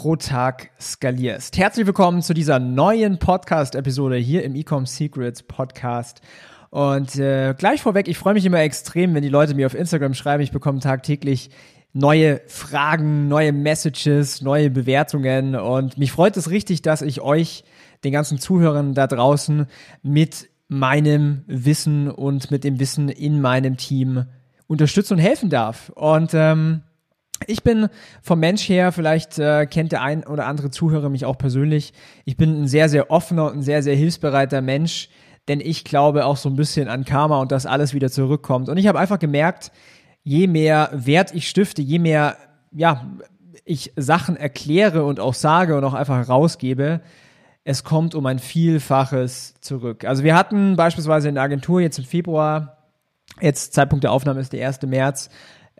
pro Tag skalierst. Herzlich willkommen zu dieser neuen Podcast-Episode hier im Ecom Secrets Podcast. Und äh, gleich vorweg, ich freue mich immer extrem, wenn die Leute mir auf Instagram schreiben. Ich bekomme tagtäglich neue Fragen, neue Messages, neue Bewertungen. Und mich freut es richtig, dass ich euch, den ganzen Zuhörern da draußen, mit meinem Wissen und mit dem Wissen in meinem Team unterstützen und helfen darf. Und ähm, ich bin vom Mensch her, vielleicht äh, kennt der ein oder andere Zuhörer mich auch persönlich, ich bin ein sehr, sehr offener und ein sehr, sehr hilfsbereiter Mensch, denn ich glaube auch so ein bisschen an Karma und dass alles wieder zurückkommt. Und ich habe einfach gemerkt, je mehr Wert ich stifte, je mehr, ja, ich Sachen erkläre und auch sage und auch einfach rausgebe, es kommt um ein Vielfaches zurück. Also wir hatten beispielsweise in der Agentur jetzt im Februar, jetzt Zeitpunkt der Aufnahme ist der 1. März,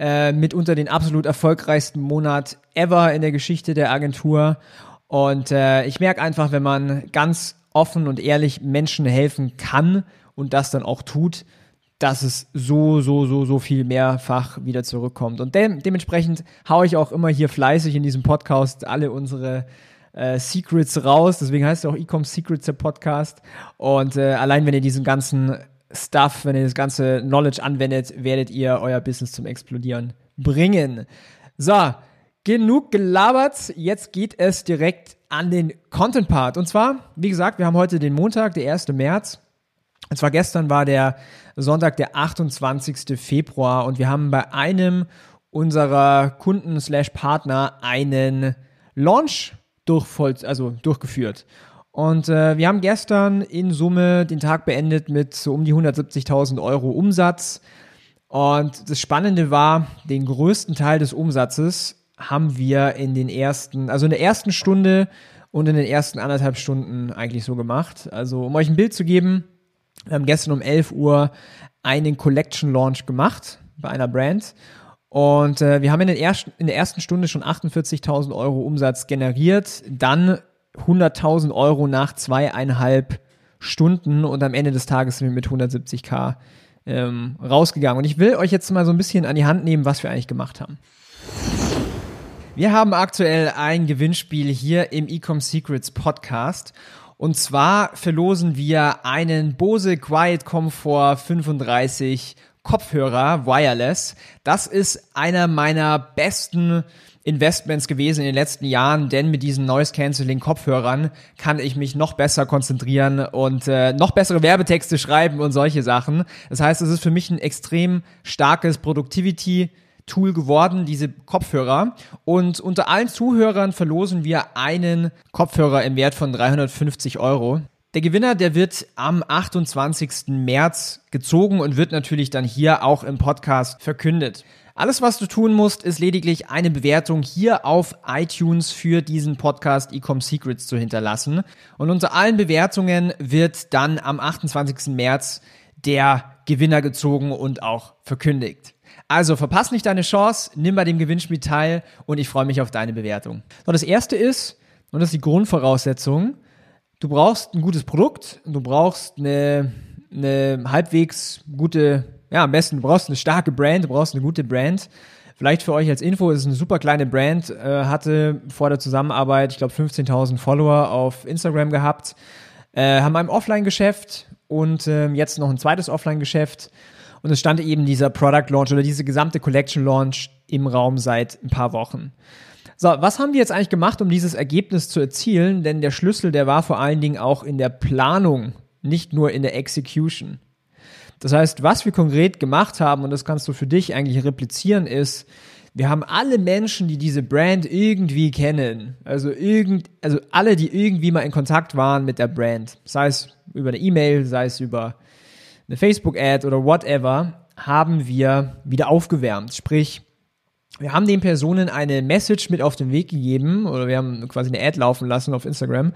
äh, mitunter den absolut erfolgreichsten Monat ever in der Geschichte der Agentur. Und äh, ich merke einfach, wenn man ganz offen und ehrlich Menschen helfen kann und das dann auch tut, dass es so, so, so, so viel mehrfach wieder zurückkommt. Und de dementsprechend haue ich auch immer hier fleißig in diesem Podcast alle unsere äh, Secrets raus. Deswegen heißt es auch Ecom Secrets der Podcast. Und äh, allein wenn ihr diesen ganzen Stuff, wenn ihr das ganze Knowledge anwendet, werdet ihr euer Business zum Explodieren bringen. So, genug gelabert. Jetzt geht es direkt an den Content Part. Und zwar, wie gesagt, wir haben heute den Montag, der 1. März. Und zwar gestern war der Sonntag, der 28. Februar. Und wir haben bei einem unserer Kunden slash Partner einen Launch durchvoll, also durchgeführt. Und äh, wir haben gestern in Summe den Tag beendet mit so um die 170.000 Euro Umsatz. Und das Spannende war, den größten Teil des Umsatzes haben wir in den ersten, also in der ersten Stunde und in den ersten anderthalb Stunden eigentlich so gemacht. Also um euch ein Bild zu geben, wir haben gestern um 11 Uhr einen Collection Launch gemacht bei einer Brand. Und äh, wir haben in, ersten, in der ersten Stunde schon 48.000 Euro Umsatz generiert. Dann 100.000 Euro nach zweieinhalb Stunden und am Ende des Tages sind wir mit 170k ähm, rausgegangen. Und ich will euch jetzt mal so ein bisschen an die Hand nehmen, was wir eigentlich gemacht haben. Wir haben aktuell ein Gewinnspiel hier im Ecom Secrets Podcast. Und zwar verlosen wir einen Bose Quiet Comfort 35 Kopfhörer Wireless. Das ist einer meiner besten Investments gewesen in den letzten Jahren, denn mit diesen Noise Cancelling Kopfhörern kann ich mich noch besser konzentrieren und äh, noch bessere Werbetexte schreiben und solche Sachen. Das heißt, es ist für mich ein extrem starkes Productivity Tool geworden, diese Kopfhörer. Und unter allen Zuhörern verlosen wir einen Kopfhörer im Wert von 350 Euro. Der Gewinner, der wird am 28. März gezogen und wird natürlich dann hier auch im Podcast verkündet. Alles, was du tun musst, ist lediglich eine Bewertung hier auf iTunes für diesen Podcast Ecom Secrets zu hinterlassen. Und unter allen Bewertungen wird dann am 28. März der Gewinner gezogen und auch verkündigt. Also verpass nicht deine Chance, nimm bei dem Gewinnspiel teil und ich freue mich auf deine Bewertung. So, das erste ist, und das ist die Grundvoraussetzung, du brauchst ein gutes Produkt, du brauchst eine, eine halbwegs gute ja, am besten, du brauchst eine starke Brand, du brauchst eine gute Brand. Vielleicht für euch als Info, es ist eine super kleine Brand, äh, hatte vor der Zusammenarbeit, ich glaube, 15.000 Follower auf Instagram gehabt, äh, haben ein Offline-Geschäft und äh, jetzt noch ein zweites Offline-Geschäft. Und es stand eben dieser Product Launch oder diese gesamte Collection Launch im Raum seit ein paar Wochen. So, was haben wir jetzt eigentlich gemacht, um dieses Ergebnis zu erzielen? Denn der Schlüssel, der war vor allen Dingen auch in der Planung, nicht nur in der Execution. Das heißt, was wir konkret gemacht haben, und das kannst du für dich eigentlich replizieren, ist, wir haben alle Menschen, die diese Brand irgendwie kennen, also irgend, also alle, die irgendwie mal in Kontakt waren mit der Brand, sei es über eine E-Mail, sei es über eine Facebook-Ad oder whatever, haben wir wieder aufgewärmt. Sprich, wir haben den Personen eine Message mit auf den Weg gegeben oder wir haben quasi eine Ad laufen lassen auf Instagram,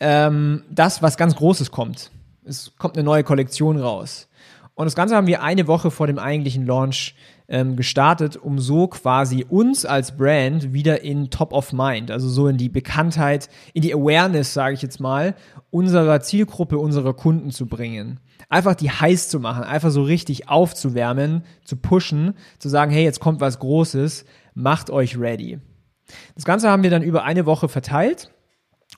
ähm, das, was ganz Großes kommt. Es kommt eine neue Kollektion raus. Und das Ganze haben wir eine Woche vor dem eigentlichen Launch ähm, gestartet, um so quasi uns als Brand wieder in Top of Mind, also so in die Bekanntheit, in die Awareness, sage ich jetzt mal, unserer Zielgruppe, unserer Kunden zu bringen. Einfach die heiß zu machen, einfach so richtig aufzuwärmen, zu pushen, zu sagen, hey, jetzt kommt was Großes, macht euch ready. Das Ganze haben wir dann über eine Woche verteilt.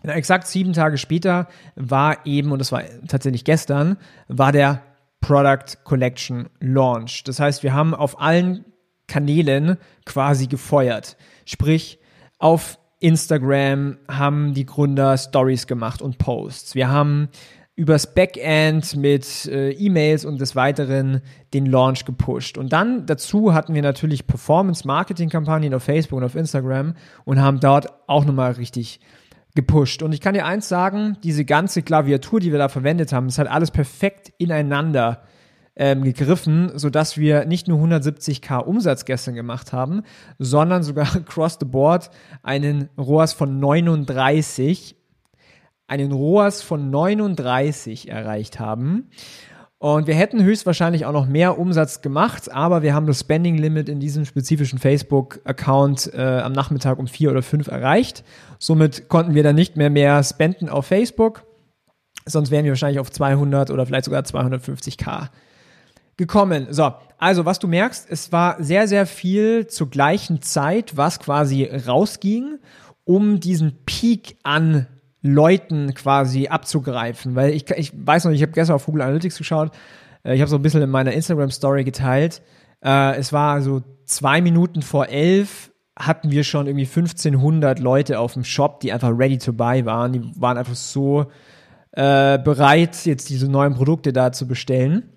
Exakt sieben Tage später war eben, und das war tatsächlich gestern, war der Product Collection Launch. Das heißt, wir haben auf allen Kanälen quasi gefeuert. Sprich, auf Instagram haben die Gründer Stories gemacht und Posts. Wir haben übers Backend mit äh, E-Mails und des Weiteren den Launch gepusht. Und dann dazu hatten wir natürlich Performance-Marketing-Kampagnen auf Facebook und auf Instagram und haben dort auch nochmal richtig gepusht. Und ich kann dir eins sagen, diese ganze Klaviatur, die wir da verwendet haben, ist halt alles perfekt ineinander ähm, gegriffen, sodass wir nicht nur 170k Umsatz gestern gemacht haben, sondern sogar across the board einen ROAS von 39, einen ROAS von 39 erreicht haben. Und wir hätten höchstwahrscheinlich auch noch mehr Umsatz gemacht, aber wir haben das Spending Limit in diesem spezifischen Facebook-Account äh, am Nachmittag um vier oder fünf erreicht. Somit konnten wir dann nicht mehr mehr spenden auf Facebook. Sonst wären wir wahrscheinlich auf 200 oder vielleicht sogar 250k gekommen. So, also was du merkst, es war sehr, sehr viel zur gleichen Zeit, was quasi rausging, um diesen Peak an Leuten quasi abzugreifen. Weil ich, ich weiß noch, ich habe gestern auf Google Analytics geschaut, äh, ich habe so ein bisschen in meiner Instagram-Story geteilt. Äh, es war so zwei Minuten vor elf hatten wir schon irgendwie 1500 Leute auf dem Shop, die einfach ready to buy waren. Die waren einfach so äh, bereit, jetzt diese neuen Produkte da zu bestellen.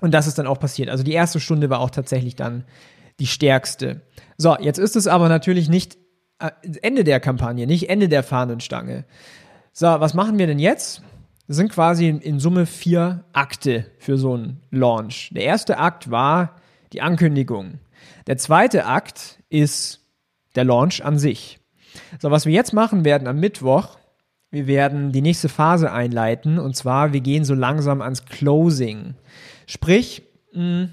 Und das ist dann auch passiert. Also die erste Stunde war auch tatsächlich dann die stärkste. So, jetzt ist es aber natürlich nicht Ende der Kampagne, nicht Ende der Fahnenstange. So, was machen wir denn jetzt? Das sind quasi in Summe vier Akte für so einen Launch. Der erste Akt war die Ankündigung. Der zweite Akt ist der Launch an sich. So, was wir jetzt machen werden am Mittwoch, wir werden die nächste Phase einleiten und zwar wir gehen so langsam ans Closing. Sprich, mh,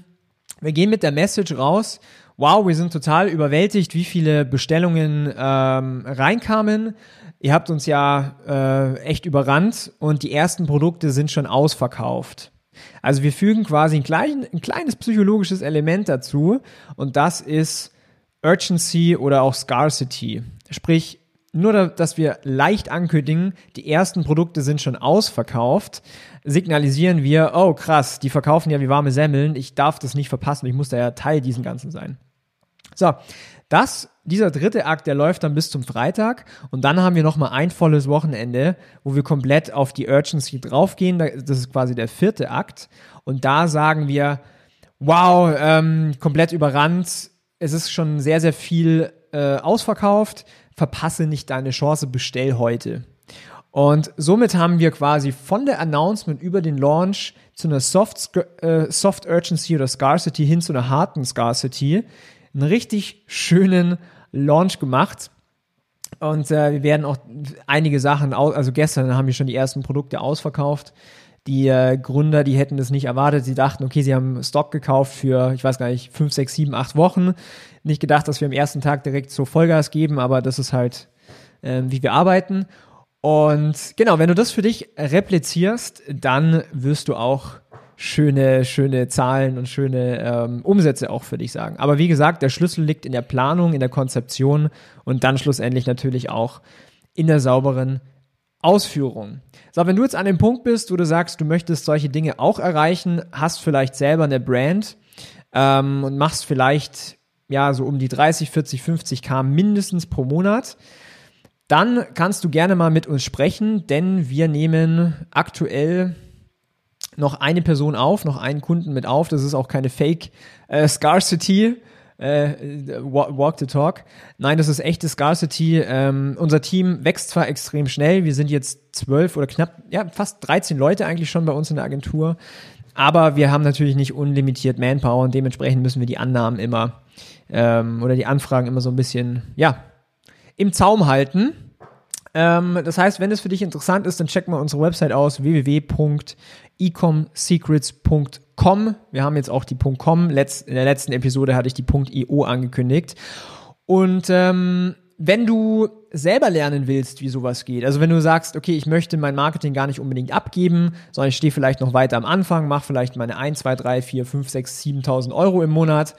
wir gehen mit der Message raus, wow, wir sind total überwältigt, wie viele Bestellungen ähm, reinkamen. Ihr habt uns ja äh, echt überrannt und die ersten Produkte sind schon ausverkauft. Also wir fügen quasi ein, klein, ein kleines psychologisches Element dazu und das ist Urgency oder auch Scarcity. Sprich, nur dass wir leicht ankündigen, die ersten Produkte sind schon ausverkauft, signalisieren wir, oh krass, die verkaufen ja wie warme Semmeln, ich darf das nicht verpassen, ich muss da ja Teil diesem Ganzen sein. So, das, dieser dritte Akt, der läuft dann bis zum Freitag und dann haben wir nochmal ein volles Wochenende, wo wir komplett auf die Urgency draufgehen. Das ist quasi der vierte Akt und da sagen wir, wow, ähm, komplett überrannt. Es ist schon sehr, sehr viel äh, ausverkauft. Verpasse nicht deine Chance, bestell heute. Und somit haben wir quasi von der Announcement über den Launch zu einer Soft, äh, Soft Urgency oder Scarcity hin zu einer harten Scarcity einen richtig schönen Launch gemacht. Und äh, wir werden auch einige Sachen, also gestern haben wir schon die ersten Produkte ausverkauft. Die äh, Gründer, die hätten das nicht erwartet. Sie dachten, okay, sie haben Stock gekauft für, ich weiß gar nicht, fünf, sechs, sieben, acht Wochen. Nicht gedacht, dass wir am ersten Tag direkt so Vollgas geben, aber das ist halt, äh, wie wir arbeiten. Und genau, wenn du das für dich replizierst, dann wirst du auch schöne, schöne Zahlen und schöne ähm, Umsätze auch für dich sagen. Aber wie gesagt, der Schlüssel liegt in der Planung, in der Konzeption und dann schlussendlich natürlich auch in der sauberen Ausführung. So, wenn du jetzt an dem Punkt bist, wo du sagst, du möchtest solche Dinge auch erreichen, hast vielleicht selber eine Brand ähm, und machst vielleicht ja so um die 30, 40, 50 K mindestens pro Monat, dann kannst du gerne mal mit uns sprechen, denn wir nehmen aktuell noch eine Person auf, noch einen Kunden mit auf. Das ist auch keine Fake äh, Scarcity. Äh, walk the talk. Nein, das ist echte Scarcity. Ähm, unser Team wächst zwar extrem schnell. Wir sind jetzt zwölf oder knapp, ja, fast 13 Leute eigentlich schon bei uns in der Agentur. Aber wir haben natürlich nicht unlimitiert Manpower und dementsprechend müssen wir die Annahmen immer ähm, oder die Anfragen immer so ein bisschen, ja, im Zaum halten. Ähm, das heißt, wenn es für dich interessant ist, dann check mal unsere Website aus www.ecomsecrets.com. Wir haben jetzt auch die .com. In der letzten Episode hatte ich die .io angekündigt. Und ähm, wenn du selber lernen willst, wie sowas geht, also wenn du sagst, okay, ich möchte mein Marketing gar nicht unbedingt abgeben, sondern ich stehe vielleicht noch weiter am Anfang, mache vielleicht meine 1, 2, 3, 4, 5, 6, 7.000 Euro im Monat,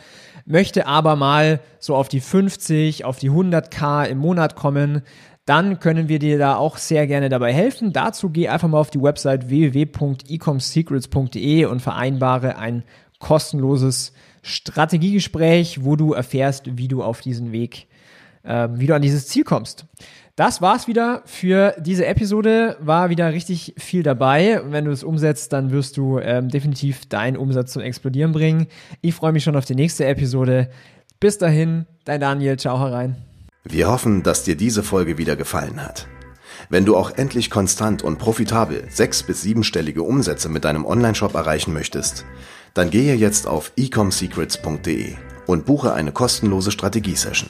möchte aber mal so auf die 50, auf die 100k im Monat kommen, dann können wir dir da auch sehr gerne dabei helfen. Dazu geh einfach mal auf die Website www.ecomsecrets.de und vereinbare ein kostenloses Strategiegespräch, wo du erfährst, wie du auf diesen Weg ähm, wie du an dieses Ziel kommst. Das war's wieder für diese Episode. War wieder richtig viel dabei. Wenn du es umsetzt, dann wirst du ähm, definitiv deinen Umsatz zum Explodieren bringen. Ich freue mich schon auf die nächste Episode. Bis dahin, dein Daniel. Ciao herein. Wir hoffen, dass dir diese Folge wieder gefallen hat. Wenn du auch endlich konstant und profitabel sechs- bis siebenstellige Umsätze mit deinem Onlineshop erreichen möchtest, dann gehe jetzt auf ecomsecrets.de und buche eine kostenlose Strategiesession.